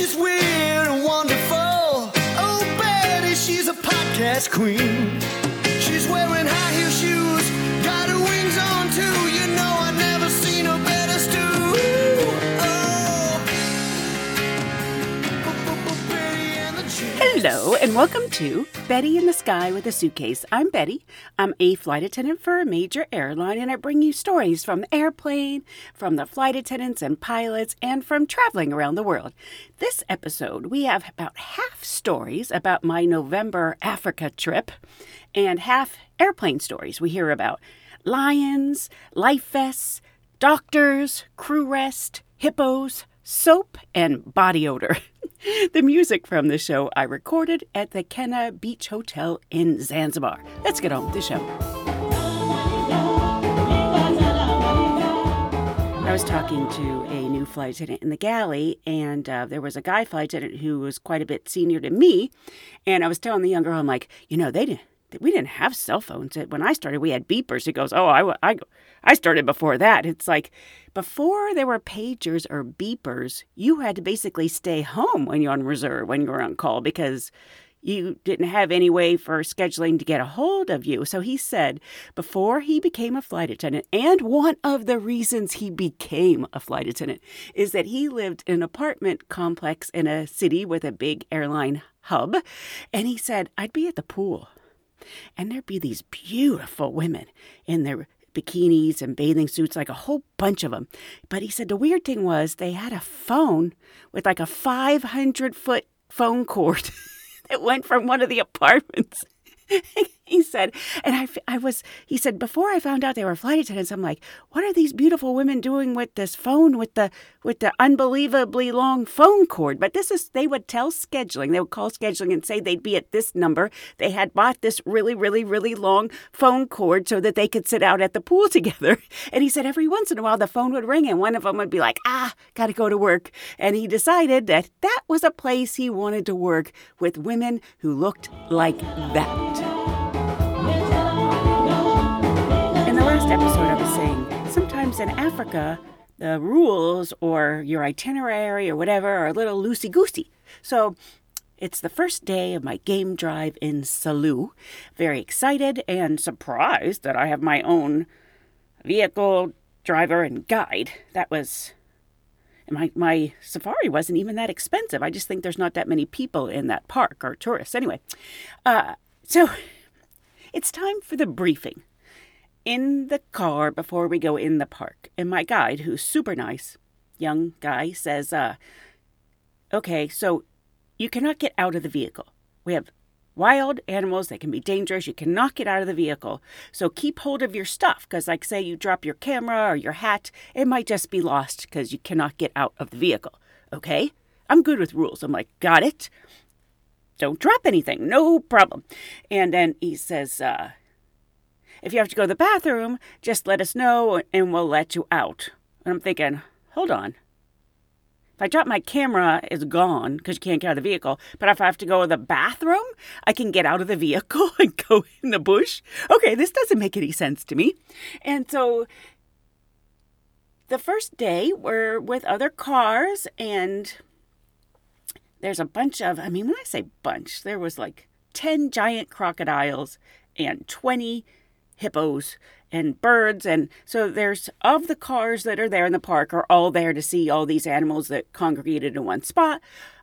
She's weird and wonderful. Oh, Betty, she's a podcast queen. She's wearing high heel shoes, Hello, and welcome to Betty in the Sky with a Suitcase. I'm Betty. I'm a flight attendant for a major airline, and I bring you stories from the airplane, from the flight attendants and pilots, and from traveling around the world. This episode, we have about half stories about my November Africa trip and half airplane stories. We hear about lions, life vests, doctors, crew rest, hippos, soap, and body odor. the music from the show I recorded at the Kenna Beach Hotel in Zanzibar. Let's get on with the show. I was talking to a new flight attendant in the galley, and uh, there was a guy flight attendant who was quite a bit senior to me. And I was telling the young girl, I'm like, you know, they didn't. We didn't have cell phones. When I started, we had beepers. He goes, "Oh, I, I, I started before that." It's like before there were pagers or beepers, you had to basically stay home when you're on reserve, when you were on call, because you didn't have any way for scheduling to get a hold of you. So he said before he became a flight attendant, and one of the reasons he became a flight attendant is that he lived in an apartment complex in a city with a big airline hub. And he said, I'd be at the pool, and there'd be these beautiful women in their bikinis and bathing suits, like a whole bunch of them. But he said the weird thing was they had a phone with like a 500 foot phone cord. that went from one of the apartments. he said, and I, I was, he said, before I found out they were flight attendants, I'm like, what are these beautiful women doing with this phone with the, with the unbelievably long phone cord? But this is, they would tell scheduling, they would call scheduling and say they'd be at this number. They had bought this really, really, really long phone cord so that they could sit out at the pool together. And he said, every once in a while the phone would ring and one of them would be like, ah, gotta go to work. And he decided that that was a place he wanted to work with women who looked like that. Episode, I was saying sometimes in Africa, the rules or your itinerary or whatever are a little loosey goosey. So it's the first day of my game drive in Selous. Very excited and surprised that I have my own vehicle, driver, and guide. That was. My, my safari wasn't even that expensive. I just think there's not that many people in that park or tourists. Anyway, uh, so it's time for the briefing in the car before we go in the park. And my guide, who's super nice, young guy, says, uh, okay, so you cannot get out of the vehicle. We have wild animals that can be dangerous. You cannot get out of the vehicle. So keep hold of your stuff because, like, say you drop your camera or your hat, it might just be lost because you cannot get out of the vehicle. Okay? I'm good with rules. I'm like, got it. Don't drop anything. No problem. And then he says, uh, if you have to go to the bathroom, just let us know and we'll let you out. And I'm thinking, hold on. If I drop my camera, it's gone because you can't get out of the vehicle. But if I have to go to the bathroom, I can get out of the vehicle and go in the bush. Okay, this doesn't make any sense to me. And so the first day we're with other cars and there's a bunch of, I mean, when I say bunch, there was like 10 giant crocodiles and 20 hippos and birds and so there's of the cars that are there in the park are all there to see all these animals that congregated in one spot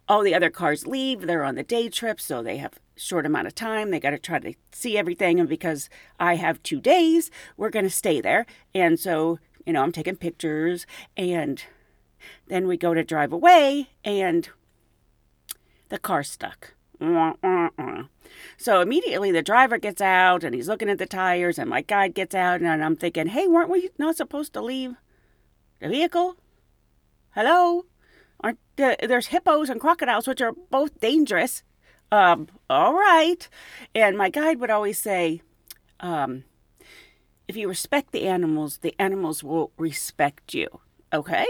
all the other cars leave they're on the day trip so they have short amount of time. They got to try to see everything. And because I have two days, we're going to stay there. And so, you know, I'm taking pictures. And then we go to drive away, and the car's stuck. So immediately the driver gets out and he's looking at the tires, and my guide gets out, and I'm thinking, hey, weren't we not supposed to leave the vehicle? Hello? Aren't there's hippos and crocodiles, which are both dangerous. Um, all right. And my guide would always say, um, if you respect the animals, the animals will respect you. Okay?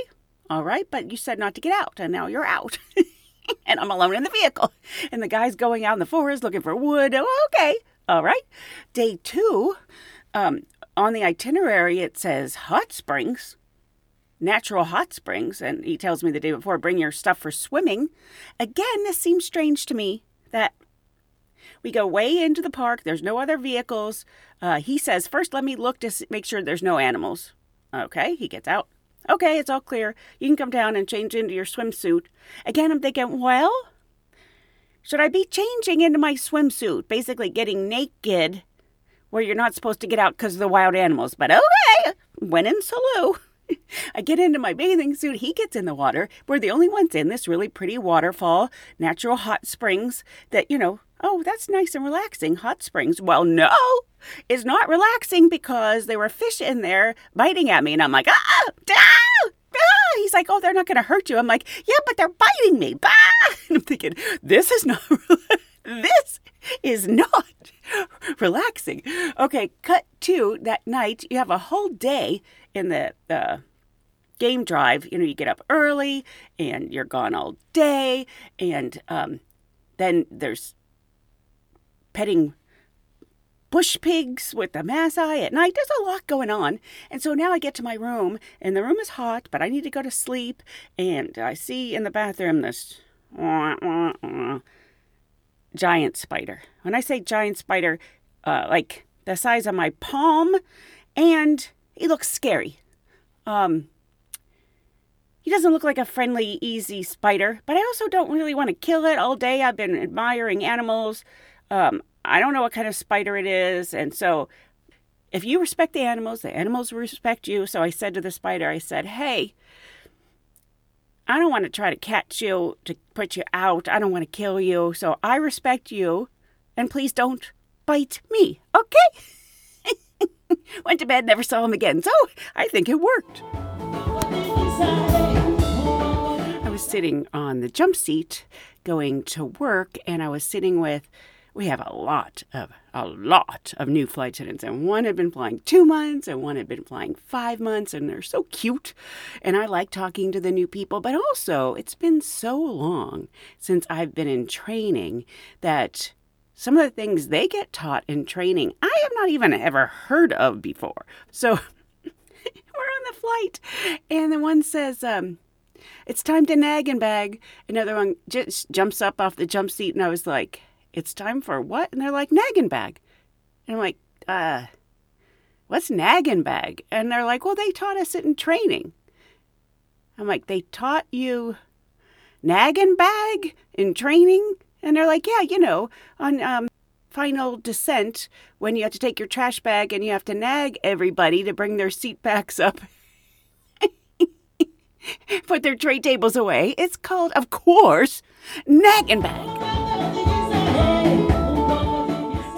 All right, but you said not to get out, and now you're out. and I'm alone in the vehicle. And the guy's going out in the forest looking for wood. Oh, okay. All right. Day two, um, on the itinerary, it says hot springs, natural hot springs. And he tells me the day before, bring your stuff for swimming. Again, this seems strange to me that we go way into the park. There's no other vehicles. Uh, he says, first, let me look to make sure there's no animals. Okay, he gets out. Okay, it's all clear. You can come down and change into your swimsuit. Again, I'm thinking, well, should I be changing into my swimsuit? Basically, getting naked where you're not supposed to get out because of the wild animals. But okay, went in solo. I get into my bathing suit. He gets in the water. We're the only ones in this really pretty waterfall, natural hot springs that, you know, oh, that's nice and relaxing. Hot springs. Well, no, it's not relaxing because there were fish in there biting at me. And I'm like, ah, ah, ah. He's like, oh, they're not going to hurt you. I'm like, yeah, but they're biting me. Bah! And I'm thinking, this is not, this is not relaxing. Okay, cut to that night. You have a whole day in the uh, game drive. You know, you get up early and you're gone all day. And um, then there's petting bush pigs with the Maasai at night. There's a lot going on. And so now I get to my room, and the room is hot, but I need to go to sleep. And I see in the bathroom this giant spider. When I say giant spider, uh, like the size of my palm, and he looks scary. Um, he doesn't look like a friendly, easy spider, but I also don't really want to kill it all day. I've been admiring animals. Um, I don't know what kind of spider it is. And so, if you respect the animals, the animals respect you. So I said to the spider, I said, hey, I don't want to try to catch you to put you out. I don't want to kill you. So I respect you. And please don't bite me. Okay? Went to bed, never saw him again. So I think it worked. I was sitting on the jump seat going to work, and I was sitting with we have a lot of a lot of new flight attendants and one had been flying two months and one had been flying five months and they're so cute and i like talking to the new people but also it's been so long since i've been in training that some of the things they get taught in training i have not even ever heard of before. So we're on the flight and the one says um, it's time to nag and bag. Another one just jumps up off the jump seat and i was like it's time for what? And they're like, nagging bag. And I'm like, uh, what's nagging bag? And they're like, well, they taught us it in training. I'm like, they taught you nagging bag in training? And they're like, yeah, you know, on um, final descent, when you have to take your trash bag and you have to nag everybody to bring their seat backs up. Put their tray tables away. It's called, of course, nagging bag.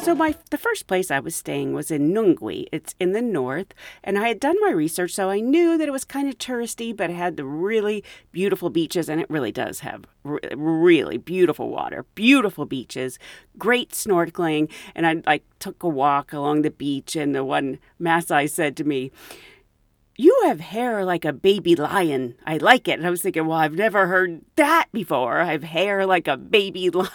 So my the first place I was staying was in Nungwi. It's in the north, and I had done my research, so I knew that it was kind of touristy, but it had the really beautiful beaches, and it really does have really beautiful water, beautiful beaches, great snorkeling. And I like took a walk along the beach, and the one Maasai said to me. You have hair like a baby lion. I like it. And I was thinking, well, I've never heard that before. I have hair like a baby lion.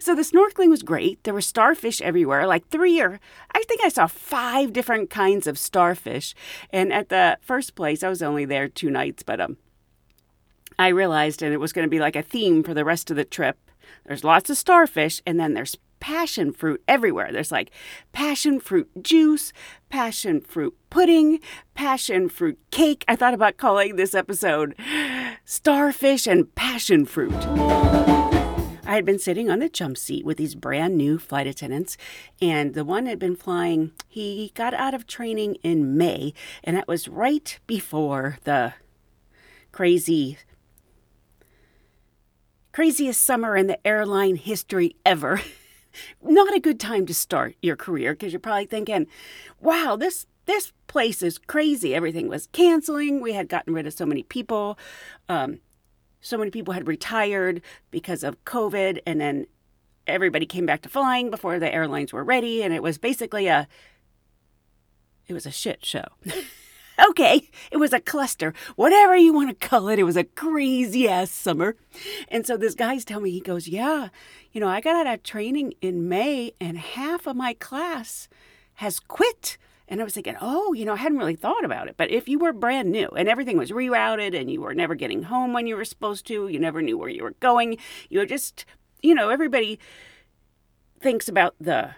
So the snorkeling was great. There were starfish everywhere, like three or I think I saw five different kinds of starfish. And at the first place, I was only there two nights, but um, I realized, and it was going to be like a theme for the rest of the trip. There's lots of starfish, and then there's passion fruit everywhere. There's like passion fruit juice, passion fruit pudding, passion fruit cake. I thought about calling this episode Starfish and Passion Fruit. I had been sitting on the jump seat with these brand new flight attendants, and the one had been flying, he got out of training in May, and that was right before the crazy craziest summer in the airline history ever. Not a good time to start your career because you're probably thinking, wow, this this place is crazy. Everything was canceling. We had gotten rid of so many people. Um, so many people had retired because of COVID, and then everybody came back to flying before the airlines were ready, and it was basically a it was a shit show. okay, it was a cluster, whatever you want to call it. It was a crazy ass summer. And so this guy's telling me, he goes, Yeah, you know, I got out of training in May, and half of my class has quit. And I was thinking, oh, you know, I hadn't really thought about it. But if you were brand new and everything was rerouted and you were never getting home when you were supposed to, you never knew where you were going, you were just, you know, everybody thinks about the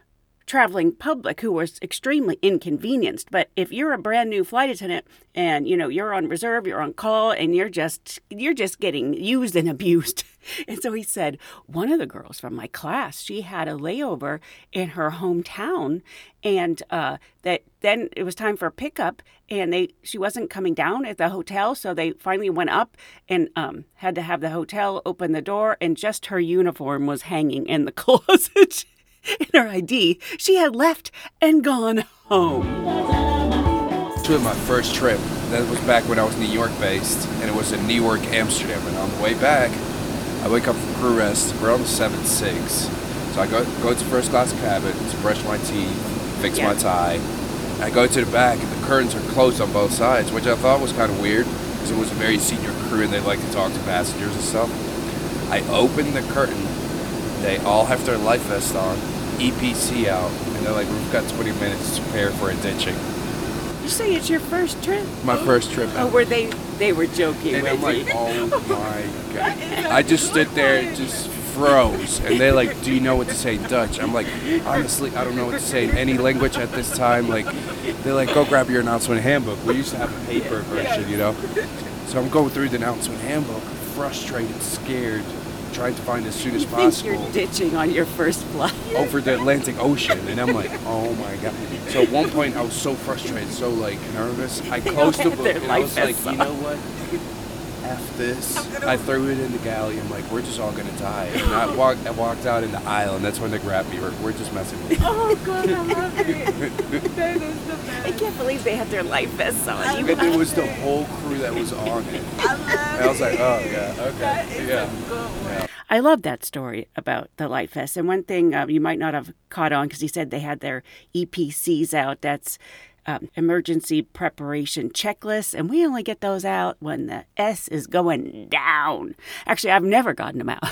traveling public who was extremely inconvenienced. But if you're a brand new flight attendant and you know you're on reserve, you're on call, and you're just you're just getting used and abused. And so he said, one of the girls from my class, she had a layover in her hometown, and uh, that then it was time for a pickup, and they she wasn't coming down at the hotel, so they finally went up and um, had to have the hotel open the door, and just her uniform was hanging in the closet in her ID, she had left and gone home. Was my first trip. That was back when I was New York based, and it was in New York, Amsterdam. And on the way back, I wake up from crew rest. We're on the 7 6. So I go, go to first class cabin to brush my teeth, fix my Yeah. tie. I go to the back, and the curtains are closed on both sides, which I thought was kind of weird because it was a very senior crew and they like to talk to passengers and stuff. I open the curtain they all have their life vest on, EPC out, and they're like, "We've got 20 minutes to prepare for a ditching." You say it's your first trip? My first trip. Oh, were they? They were joking and I'm like, "Oh my god!" I just stood there, and just froze, and they're like, "Do you know what to say in Dutch?" I'm like, "Honestly, I don't know what to say in any language at this time." Like, they're like, "Go grab your announcement handbook." We used to have a paper version, you know. So I'm going through the announcement handbook, frustrated, scared, trying to find as soon as You think possible. you're ditching on your first flight? over the Atlantic Ocean, and I'm like, oh my god. So at one point, I was so frustrated, so like nervous. I closed the book and I was like, you know what? F this. I threw it in the galley. I'm like, we're just all gonna die. And I walked, I walked out in the aisle, and that's when they grabbed me. We're, we're just messing with you. Oh god, I love it. that is the best. I can't believe they had their life vests on. And it was the whole crew that was on it. I And I was like, oh yeah, okay, yeah. I love that story about the Life Vest. And one thing uh, you might not have caught on because he said they had their EPCs out. That's um, emergency preparation checklists, and we only get those out when the S is going down. Actually, I've never gotten them out.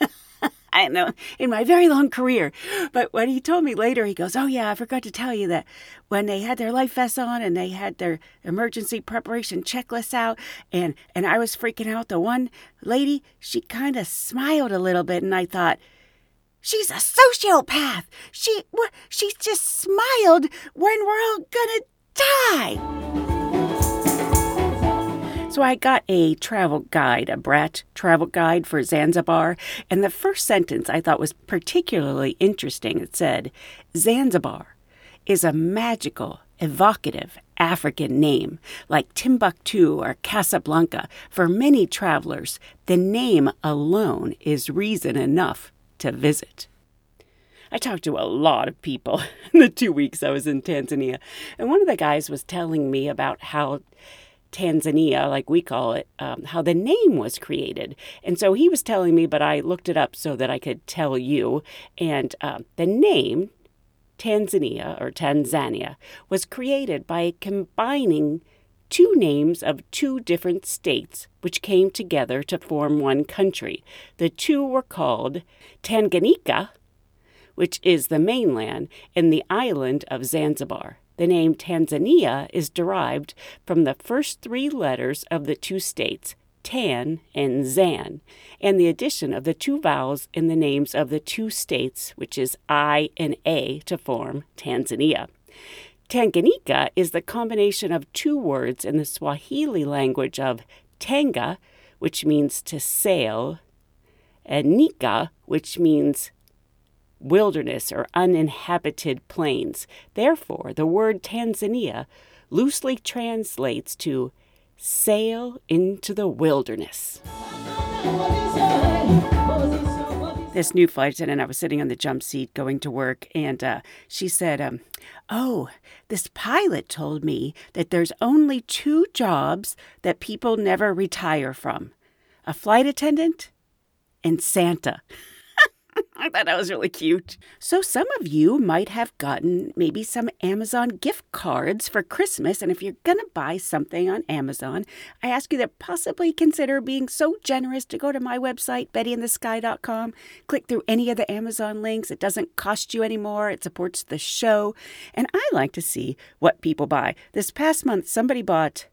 I know in my very long career. But when he told me later, he goes, Oh, yeah, I forgot to tell you that when they had their life vests on and they had their emergency preparation checklists out, and, and I was freaking out, the one lady, she kind of smiled a little bit, and I thought, She's a sociopath. She? She just smiled when we're all gonna die. So I got a travel guide, a Bradt travel guide for Zanzibar, and the first sentence I thought was particularly interesting. It said, Zanzibar is a magical, evocative African name, like Timbuktu or Casablanca. For many travelers, the name alone is reason enough to visit. I talked to a lot of people in the two weeks I was in Tanzania. And one of the guys was telling me about how Tanzania, like we call it, um, how the name was created. And so he was telling me, but I looked it up so that I could tell you. And uh, the name, Tanzania or Tanzania, was created by combining two names of two different states which came together to form one country. The two were called Tanganyika, which is the mainland, and the island of Zanzibar. The name Tanzania is derived from the first three letters of the two states, Tan and Zan, and the addition of the two vowels in the names of the two states, which is I and A, to form Tanzania. Tanganyika is the combination of two words in the Swahili language of tanga, which means to sail, and nyika, which means wilderness or uninhabited plains. Therefore, the word Tanzania loosely translates to sail into the wilderness. This new flight attendant, I was sitting on the jump seat going to work, and uh, she said, um, Oh, this pilot told me that there's only two jobs that people never retire from a flight attendant and Santa. I thought that was really cute. So, some of you might have gotten maybe some Amazon gift cards for Christmas. And if you're going to buy something on Amazon, I ask you to possibly consider being so generous to go to my website, bettyinthesky.com. Click through any of the Amazon links. It doesn't cost you anymore, it supports the show. And I like to see what people buy. This past month, somebody bought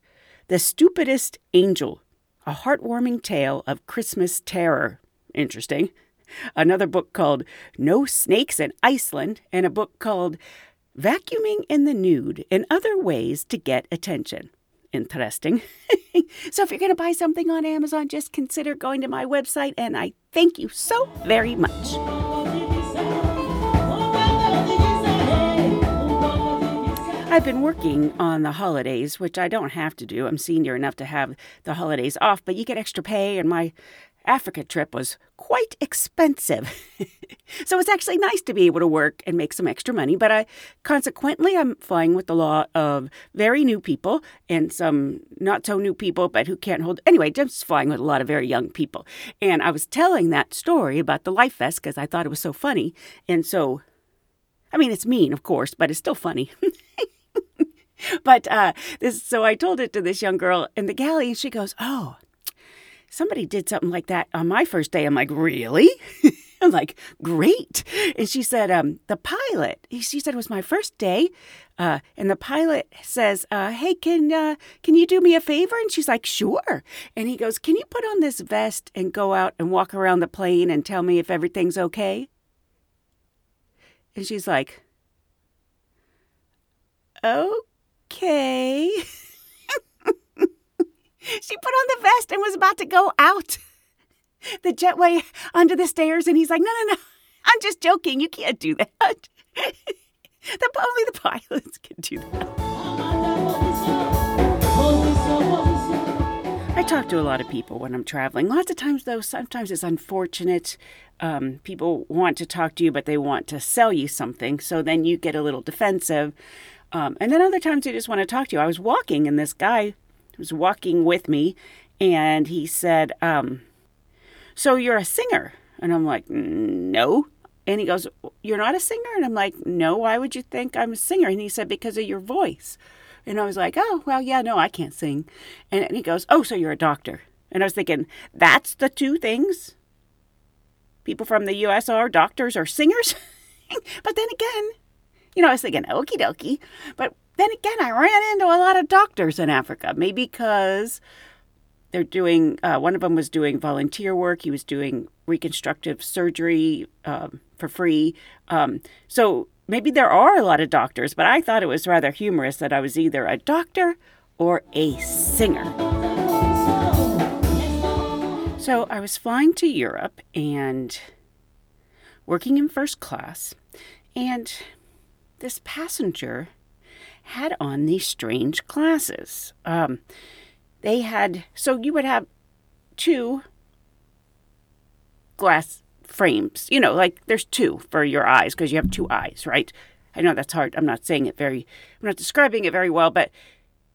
The Stupidest Angel, a heartwarming tale of Christmas terror. Interesting another book called No Snakes in Iceland, and a book called Vacuuming in the Nude and Other Ways to Get Attention. Interesting. so, if you're going to buy something on Amazon, just consider going to my website, and I thank you so very much. I've been working on the holidays, which I don't have to do. I'm senior enough to have the holidays off, but you get extra pay, and my Africa trip was quite expensive. so it's actually nice to be able to work and make some extra money, but I consequently I'm flying with a lot of very new people and some not so new people but who can't hold anyway, just flying with a lot of very young people. And I was telling that story about the Life Vest because I thought it was so funny. And so I mean it's mean, of course, but it's still funny. but uh this so I told it to this young girl in the galley and she goes, "Oh, somebody did something like that on my first day. I'm like, really? I'm like, great. And she said, um, the pilot, she said it was my first day. Uh, and the pilot says, uh, hey, can, uh, can you do me a favor? And she's like, sure. And he goes, can you put on this vest and go out and walk around the plane and tell me if everything's okay? And she's like, okay. She put on the vest and was about to go out the jetway under the stairs, and he's like, No, no, no, I'm just joking. You can't do that. the, only the pilots can do that. I talk to a lot of people when I'm traveling. Lots of times, though, sometimes it's unfortunate. Um, people want to talk to you, but they want to sell you something. So then you get a little defensive. Um, and then other times they just want to talk to you. I was walking, and this guy was walking with me, and he said, um, "So you're a singer?" And I'm like, "No." And he goes, "You're not a singer?" And I'm like, "No. Why would you think I'm a singer?" And he said, "Because of your voice." And I was like, "Oh, well, yeah, no, I can't sing." And he goes, "Oh, so you're a doctor?" And I was thinking, "That's the two things." People from the U.S. are doctors or singers. but then again, you know, I was thinking, okie dokie. But then again, I ran into a lot of doctors in Africa, maybe because they're doing, uh, one of them was doing volunteer work, he was doing reconstructive surgery um, for free. Um, so maybe there are a lot of doctors, but I thought it was rather humorous that I was either a doctor or a singer. So I was flying to Europe and working in first class, and this passenger had on these strange glasses. Um, they had, so you would have two glass frames, you know, like there's two for your eyes because you have two eyes, right? I know that's hard. I'm not saying it very, I'm not describing it very well, but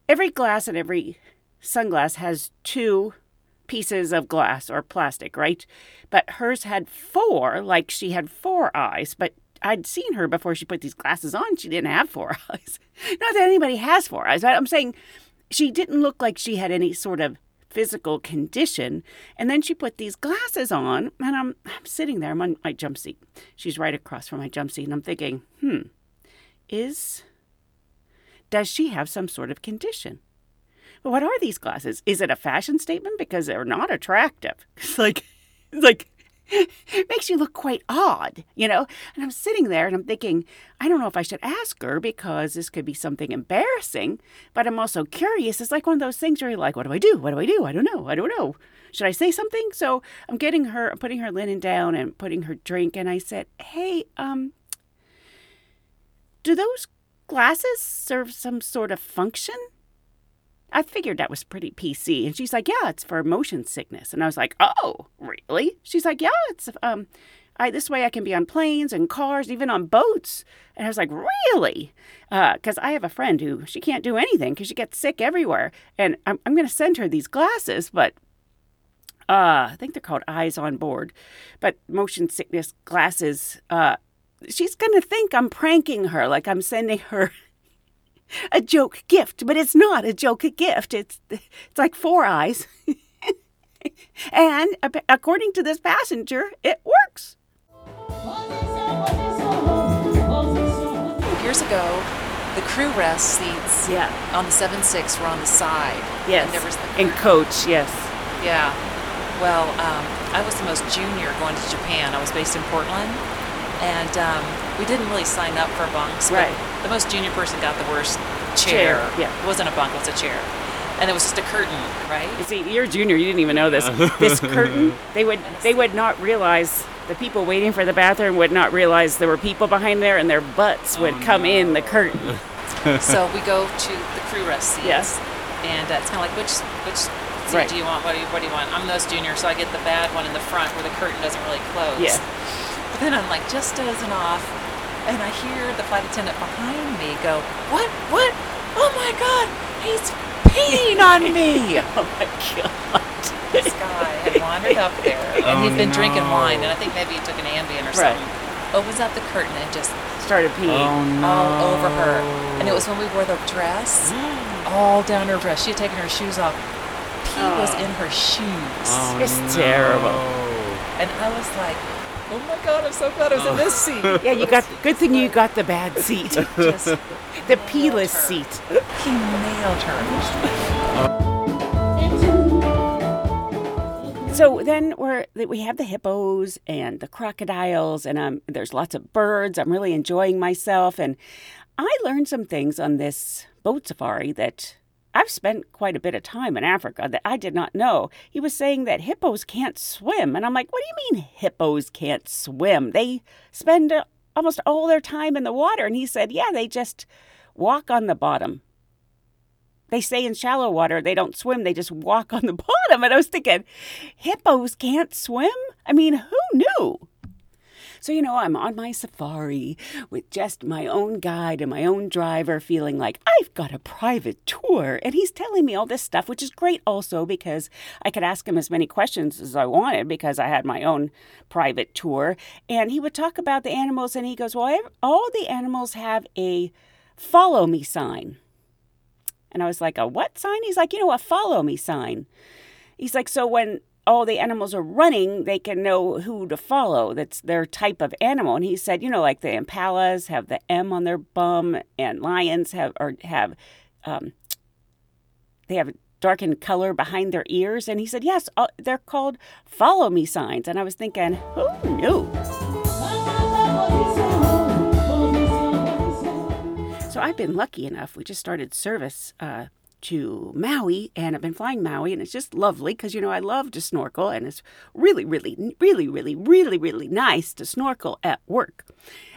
every glass and every sunglass has two pieces of glass or plastic, right? But hers had four, like she had four eyes, but I'd seen her before she put these glasses on. She didn't have four eyes. Not that anybody has four eyes. I'm saying she didn't look like she had any sort of physical condition. And then she put these glasses on, and I'm, I'm sitting there. I'm on my jump seat. She's right across from my jump seat, and I'm thinking, hmm, is does she have some sort of condition? But what are these glasses? Is it a fashion statement because they're not attractive? It's like, it's like makes you look quite odd, you know? And I'm sitting there and I'm thinking, I don't know if I should ask her because this could be something embarrassing, but I'm also curious. It's like one of those things where you're like, what do I do? What do I do? I don't know. I don't know. Should I say something? So I'm getting her, I'm putting her linen down and putting her drink. And I said, hey, um, do those glasses serve some sort of function? I figured that was pretty PC. And she's like, yeah, it's for motion sickness. And I was like, oh, really? She's like, yeah, it's, um, I, this way I can be on planes and cars, even on boats. And I was like, really? Because uh, I have a friend who she can't do anything because she gets sick everywhere. And I'm, I'm going to send her these glasses, but uh, I think they're called Eyes on Board. But motion sickness glasses, uh, she's going to think I'm pranking her, like I'm sending her a joke gift, but it's not a joke gift. It's it's like four eyes. and according to this passenger, it works. Years ago, the crew rest seats yeah. on the 7-6 were on the side. Yes. And there was the in coach, yes. Yeah. Well, um, I was the most junior going to Japan. I was based in Portland and um, we didn't really sign up for bunks. Right. The most junior person got the worst chair. Chair, yeah. It wasn't a bunk; it was a chair, and it was just a curtain, right? You see, you're junior. You didn't even know this. this curtain, they would they would not realize the people waiting for the bathroom would not realize there were people behind there, and their butts would Oh, come in the curtain. so we go to the crew rest seats. Yes. And uh, it's kind of like which which seat Right. do you want? What do you what do you want? I'm the most junior, so I get the bad one in the front where the curtain doesn't really close. Yeah. But then I'm like just dozing off, and I hear the flight attendant behind me go, "What? What? Oh my God! He's peeing on me!" oh my god! this guy had wandered up there, and Oh, he'd been drinking wine, and I think maybe he took an Ambien or Right. something. Oh, Opens up the curtain and just Started peeing. Oh, all over her. And it was when we wore the dress, all down her dress. She had taken her shoes off. Pee was oh. in her shoes. Oh, It's terrible. And I was like, oh my God, I'm so glad I was in this seat. Yeah, you got. Good thing you got the bad seat, Just, the peeless seat. he nailed her. So then we're we have the hippos and the crocodiles, and um, there's lots of birds. I'm really enjoying myself, and I learned some things on this boat safari that I've spent quite a bit of time in Africa that I did not know. He was saying that hippos can't swim, and I'm like, what do you mean hippos can't swim? They spend uh, almost all their time in the water, and he said, yeah, they just walk on the bottom they stay in shallow water. They don't swim. They just walk on the bottom. And I was thinking, hippos can't swim? I mean, who knew? So, you know, I'm on my safari with just my own guide and my own driver, feeling like I've got a private tour. And he's telling me all this stuff, which is great also because I could ask him as many questions as I wanted because I had my own private tour. And he would talk about the animals, and he goes, Well, ev- all the animals have a follow me sign. And I was like, a what sign? He's like, you know, a follow me sign. He's like, so when all the animals are running, they can know who to follow. That's their type of animal. And he said, you know, like the impalas have the M on their bum, and lions have or have, um, they have darkened color behind their ears. And he said, yes, uh, they're called follow me signs. And I was thinking, who knew? So I've been lucky enough. We just started service uh, to Maui, and I've been flying Maui, and it's just lovely because you know I love to snorkel, and it's really, really, really, really, really, really nice to snorkel at work.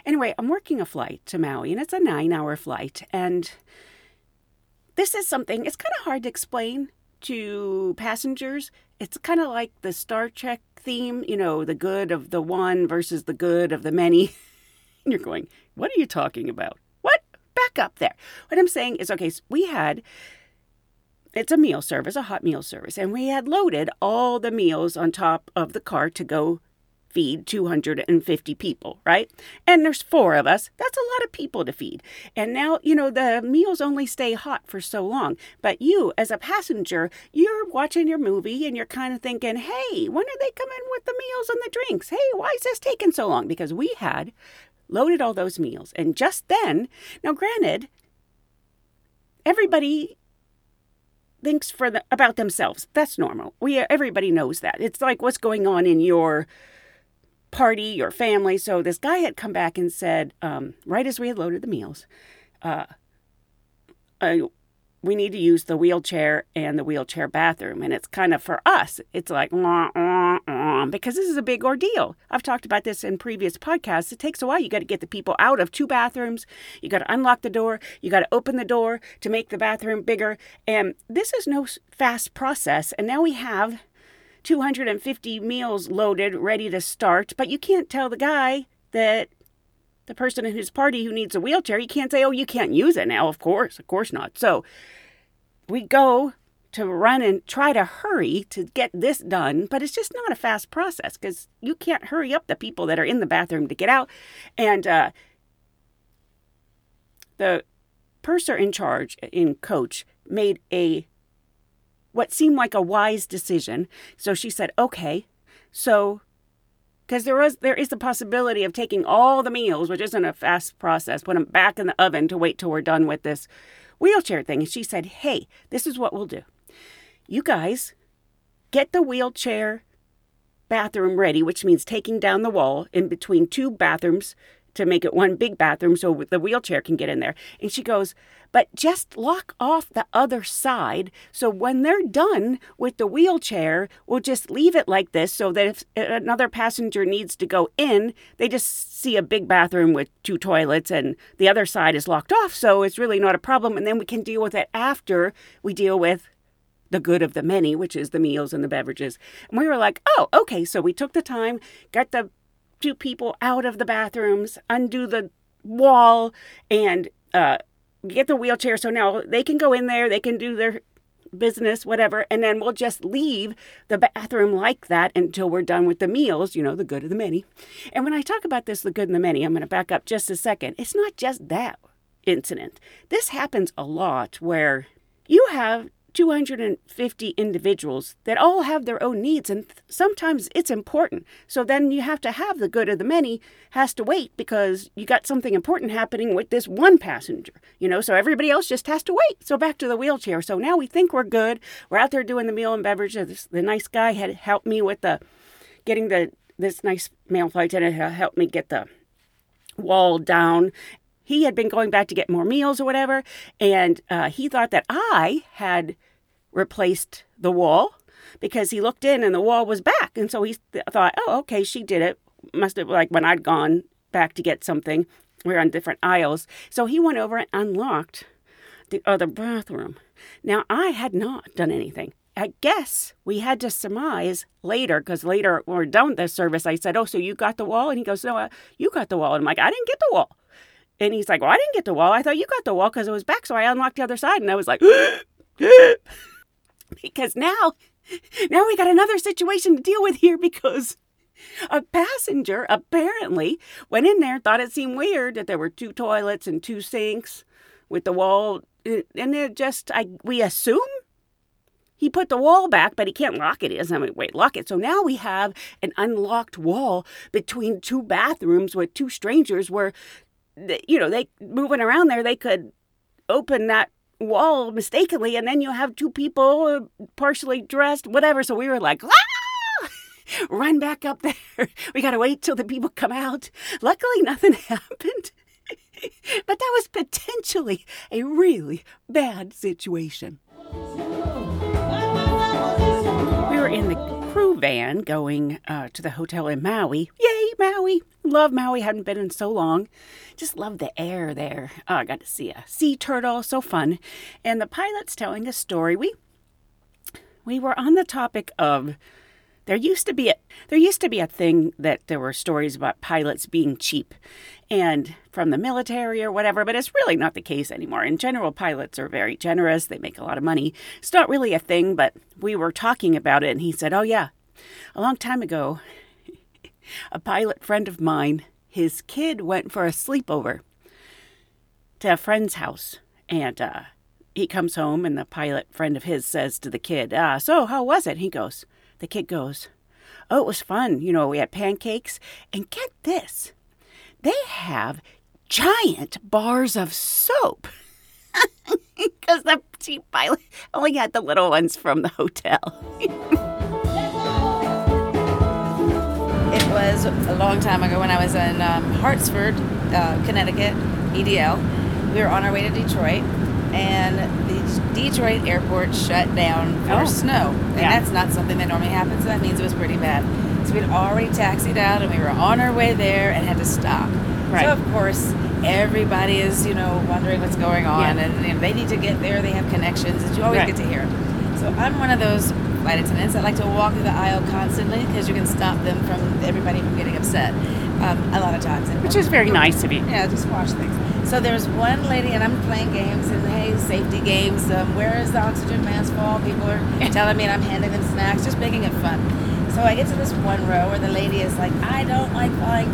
Anyway, I'm working a flight to Maui, and it's a nine-hour flight, and this is something. It's kind of hard to explain to passengers. It's kind of like the Star Trek theme, you know, the good of the one versus the good of the many. And you're going, what are you talking about? What? Back up there. What I'm saying is, okay, so we had, it's a meal service, a hot meal service, and we had loaded all the meals on top of the car to go feed 250 people, right? And there's four of us. That's a lot of people to feed. And now, you know, the meals only stay hot for so long. But you, as a passenger, you're watching your movie and you're kind of thinking, hey, when are they coming with the meals and the drinks? Hey, why is this taking so long? Because we had loaded all those meals. And just then, now granted, everybody thinks for the, about themselves. That's normal. We everybody knows that. It's like what's going on in your party your family. So this guy had come back and said, um, right as we had loaded the meals, uh, uh, we need to use the wheelchair and the wheelchair bathroom. And it's kind of for us, it's like, wah, wah, wah, because this is a big ordeal. I've talked about this in previous podcasts. It takes a while. You got to get the people out of two bathrooms. You got to unlock the door. You got to open the door to make the bathroom bigger. And this is no fast process. And now we have 250 meals loaded, ready to start. But you can't tell the guy that the person in his party who needs a wheelchair, you can't say, oh, you can't use it now. Of course, of course not. So we go to run and try to hurry to get this done, but it's just not a fast process because you can't hurry up the people that are in the bathroom to get out. And uh, the purser in charge, in coach, made a what seemed like a wise decision. So she said, "Okay, so." Because there was there is the possibility of taking all the meals, which isn't a fast process, put them back in the oven to wait till we're done with this wheelchair thing. And she said, Hey, this is what we'll do. You guys get the wheelchair bathroom ready, which means taking down the wall in between two bathrooms to make it one big bathroom so the wheelchair can get in there. And she goes, but just lock off the other side so when they're done with the wheelchair, we'll just leave it like this so that if uh, another passenger needs to go in, they just see a big bathroom with two toilets and the other side is locked off. So it's really not a problem. And then we can deal with it after we deal with the good of the many, which is the meals and the beverages. And we were like, oh, okay. So we took the time, got the two people out of the bathrooms, undo the wall, and uh, get the wheelchair. So now they can go in there, they can do their business, whatever, and then we'll just leave the bathroom like that until we're done with the meals, you know, the good of the many. And when I talk about this, the good and the many, I'm going to back up just a second. It's not just that incident. This happens a lot where you have 250 individuals that all have their own needs and sometimes it's important. So then you have to have the good of the many has to wait because you got something important happening with this one passenger you know so everybody else just has to wait. So back to the wheelchair. So now we think we're good. We're out there doing the meal and beverage. The nice guy had helped me with the getting the this nice male flight attendant helped me get the wall down he had been going back to get more meals or whatever, and uh, he thought that I had replaced the wall because he looked in and the wall was back. And so he th- thought, oh, okay, she did it. Must have, like, when I'd gone back to get something, we're on different aisles. So he went over and unlocked the other bathroom. Now, I had not done anything. I guess we had to surmise later, because later when we are done with the service, I said, Oh, so you got the wall? And he goes, No, uh, you got the wall. And I'm like, I didn't get the wall. And he's like, Well, I didn't get the wall. I thought you got the wall because it was back. So I unlocked the other side. And I was like, because now, now we got another situation to deal with here because a passenger apparently went in there, thought it seemed weird that there were two toilets and two sinks with the wall, eh, and it just, I we assume he put the wall back, but he can't lock it. He doesn't have a way to lock it. So now we have an unlocked wall between two bathrooms with two strangers where, you know, they moving around there, they could open that wall mistakenly, and then you have two people uh, partially dressed, whatever. So we were like, ah! run back up there. We got to wait till the people come out. Luckily, nothing happened. but that was potentially a really bad situation. We were in the crew van going uh, to the hotel in Maui. Yay, Maui! Love Maui. Hadn't been in so long. Just love the air there. Oh, I got to see a sea turtle. So fun. And the pilot's telling a story. We we were on the topic of there used to be a there used to be a thing that there were stories about pilots being cheap and from the military or whatever but it's really not the case anymore. In general pilots are very generous. They make a lot of money. It's not really a thing but we were talking about it and he said oh yeah. A long time ago a pilot friend of mine his kid went for a sleepover to a friend's house and uh, he comes home and the pilot friend of his says to the kid uh, so how was it? He goes the kid goes, Oh, it was fun. You know, we had pancakes. And get this they have giant bars of soap. Because the cheap pilot only had the little ones from the hotel. it was a long time ago when I was in um, Hartsford, uh, Connecticut, BDL. We were on our way to Detroit, and the Detroit airport shut down for Oh. snow. And Yeah. that's not something that normally happens, so that means it was pretty bad. So we'd already taxied out, and we were on our way there and had to stop. Right. So, of course, everybody is, you know, wondering what's going on, Yeah. and you know, they need to get there. They have connections, as you always Right. get to hear. So I'm one of those flight attendants that like to walk through the aisle constantly because you can stop them from everybody from getting upset um, a lot of times. And Which is very nice of you. yeah, just watch things. So there's one lady, and I'm playing games, and hey, safety games. Um, where is the oxygen mask fall? People are telling me, and I'm handing them snacks, just making it fun. So I get to this one row where the lady is like, I don't like flying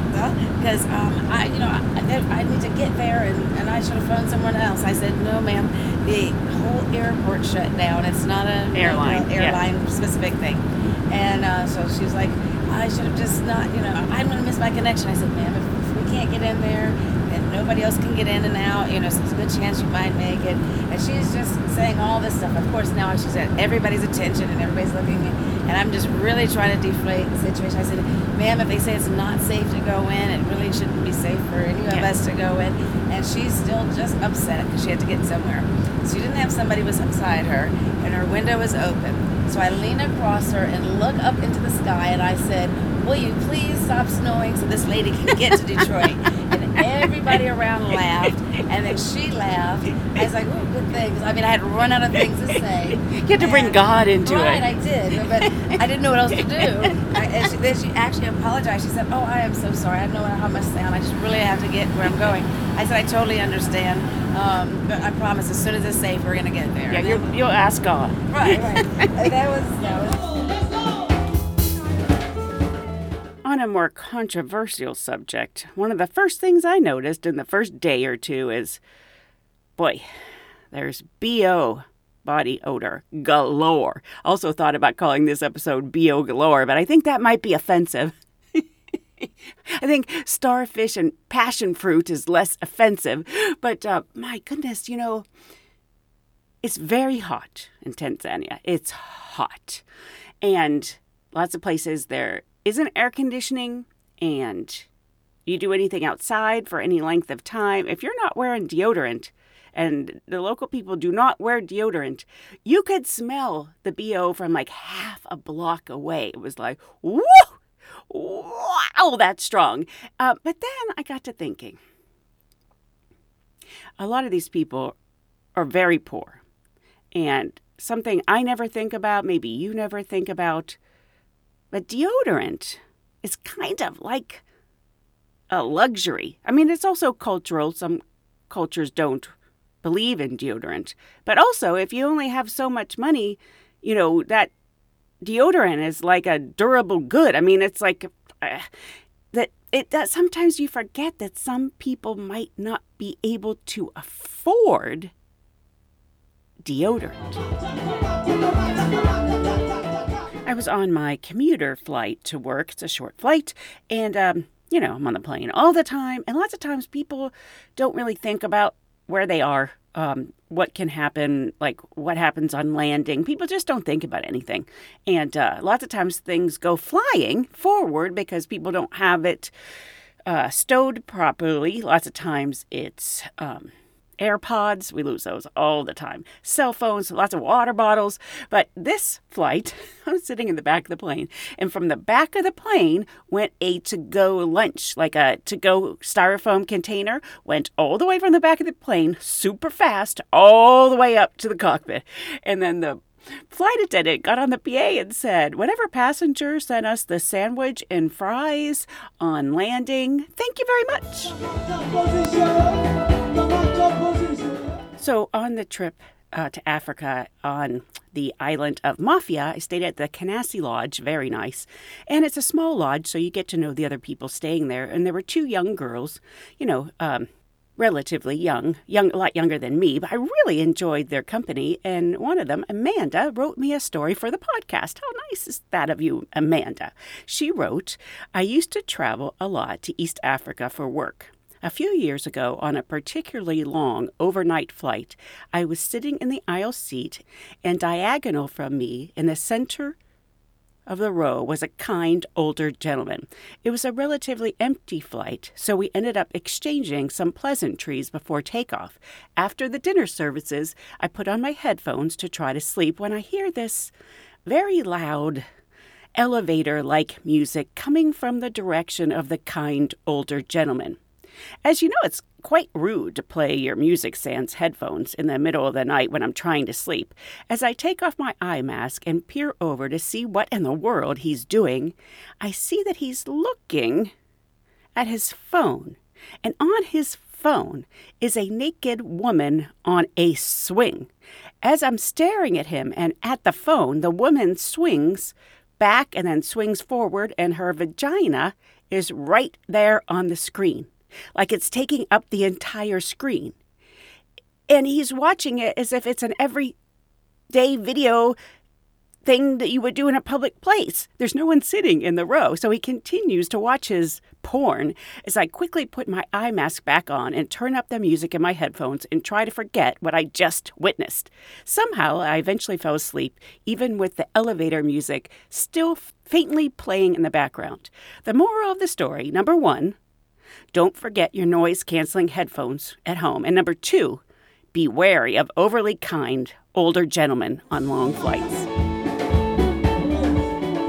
because um, I, you know, I, I need to get there, and, and I should have phoned someone else. I said, no, ma'am, the whole airport shut down. It's not an Airline, a- yeah. airline specific thing. And uh, so she was like, I should have just not, you know, I'm going to miss my connection. I said, ma'am, if, if we can't get in there and nobody else can get in and out, you know, so there's a good chance you might make it. And she's just saying all this stuff. Of course, now she's at everybody's attention and everybody's looking at me. And I'm just really trying to deflate the situation. I said, ma'am, if they say it's not safe to go in, it really shouldn't be safe for any of Yeah. us to go in. And she's still just upset because she had to get somewhere. She didn't have somebody beside her, and her window was open. So I lean across her and look up into the sky, and I said, Will you please stop snowing so this lady can get to Detroit? And everybody around laughed, and then she laughed. I was like, Oh, good thing. 'cause, I mean, I had run out of things to say. You had to bring God into right, it. I did, but I didn't know what else to do. I, and she, then she actually apologized. She said, "Oh, I am so sorry. I don't know how much sound. I just really have to get where I'm going." I said, "I totally understand, um, but I promise, as soon as it's safe, we're gonna get there." Yeah, you'll, you'll ask God. right, right. That was that was. On a more controversial subject, one of the first things I noticed in the first day or two is boy, there's BO body odor galore. Also thought about calling this episode BO galore, but I think that might be offensive. I think starfish and passion fruit is less offensive, but uh, my goodness, you know, it's very hot in Tanzania. It's hot. And lots of places there isn't air conditioning and you do anything outside for any length of time, if you're not wearing deodorant and the local people do not wear deodorant, you could smell the BO from like half a block away. It was like! Wow, that's strong. Uh, but then I got to thinking a lot of these people are very poor. And something I never think about, maybe you never think about, but deodorant is kind of like a luxury. I mean, it's also cultural. Some cultures don't believe in deodorant. But also, if you only have so much money, you know, that deodorant is like a durable good. I mean, it's like uh, that it that sometimes you forget that some people might not be able to afford deodorant. I was on my commuter flight to work. It's a short flight, and um, you know, I'm on the plane all the time, and lots of times people don't really think about where they are, um, what can happen, like what happens on landing. People just don't think about anything, and uh, lots of times things go flying forward because people don't have it uh, stowed properly. Lots of times it's um, AirPods, we lose those all the time. Cell phones, lots of water bottles. But this flight, I was sitting in the back of the plane, and from the back of the plane went a to go lunch, like a to go styrofoam container, went all the way from the back of the plane, super fast, all the way up to the cockpit. And then the Flight attendant got on the PA and said, Whatever passenger sent us the sandwich and fries on landing, thank you very much. So, on the trip uh, to Africa on the island of Mafia, I stayed at the Kinasi Lodge, very nice. And it's a small lodge, so you get to know the other people staying there. And there were two young girls, you know, um, relatively young, young, a lot younger than me, but I really enjoyed their company. And one of them, Amanda, wrote me a story for the podcast. How nice is that of you, Amanda? She wrote, I used to travel a lot to East Africa for work. A few years ago, on a particularly long overnight flight, I was sitting in the aisle seat, and diagonal from me, in the center of the row was a kind older gentleman. It was a relatively empty flight, so we ended up exchanging some pleasantries before takeoff. After the dinner services, I put on my headphones to try to sleep when I hear this very loud elevator like music coming from the direction of the kind older gentleman. As you know, it's quite rude to play your music sans headphones in the middle of the night when I'm trying to sleep. As I take off my eye mask and peer over to see what in the world he's doing, I see that he's looking at his phone. And on his phone is a naked woman on a swing. As I'm staring at him and at the phone, the woman swings back and then swings forward, and her vagina is right there on the screen like it's taking up the entire screen. And he's watching it as if it's an everyday video thing that you would do in a public place. There's no one sitting in the row, so he continues to watch his porn as I quickly put my eye mask back on and turn up the music in my headphones and try to forget what I just witnessed. Somehow, I eventually fell asleep, even with the elevator music still faintly playing in the background. The moral of the story number one, don't forget your noise canceling headphones at home. And number two, be wary of overly kind older gentlemen on long flights.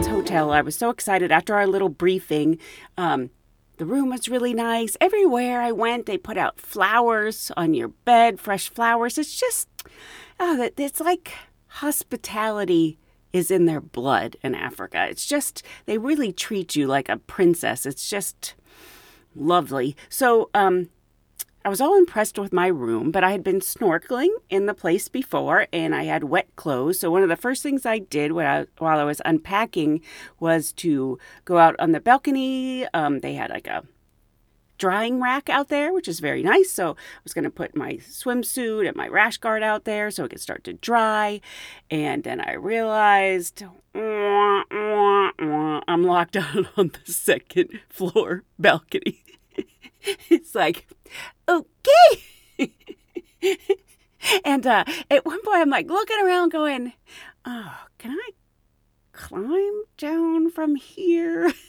Hotel, I was so excited after our little briefing. Um, the room was really nice. Everywhere I went, they put out flowers on your bed, fresh flowers. It's just, oh, it's like hospitality is in their blood in Africa. It's just, they really treat you like a princess. It's just, lovely. So, um, I was all impressed with my room, but I had been snorkeling in the place before and I had wet clothes. So, one of the first things I did I, while I was unpacking was to go out on the balcony. Um, they had like a drying rack out there, which is very nice. So, I was going to put my swimsuit and my rash guard out there so it could start to dry. And then I realized, wah, wah, wah, I'm locked out on the second floor balcony. it's like, okay. and uh, at one point, I'm like looking around going, oh, can I climb down from here?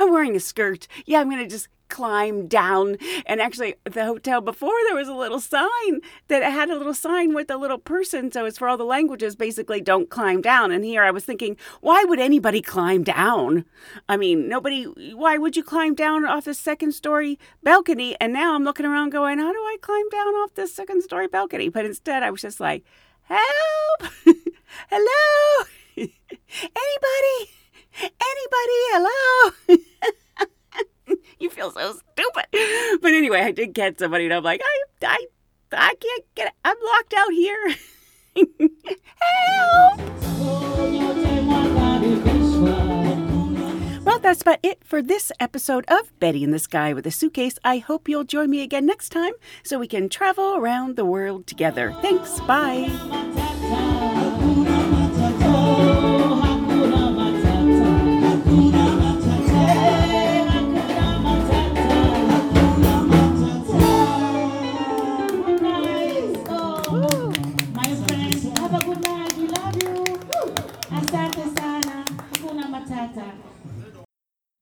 I'm wearing a skirt. Yeah, I'm going to just climb down. And actually, the hotel before there was a little sign that had a little sign with a little person. So it's for all the languages, basically, don't climb down. And here I was thinking, why would anybody climb down? I mean, nobody, why would you climb down off the second story balcony? And now I'm looking around going, how do I climb down off this second story balcony? But instead, I was just like, help! Hello! Anybody? Anybody? Hello? you feel so stupid. But anyway, I did get somebody, and I'm like, I, I, I can't get it. I'm locked out here. Help! Well, that's about it for this episode of Betty in the Sky with a Suitcase. I hope you'll join me again next time so we can travel around the world together. Thanks. Bye.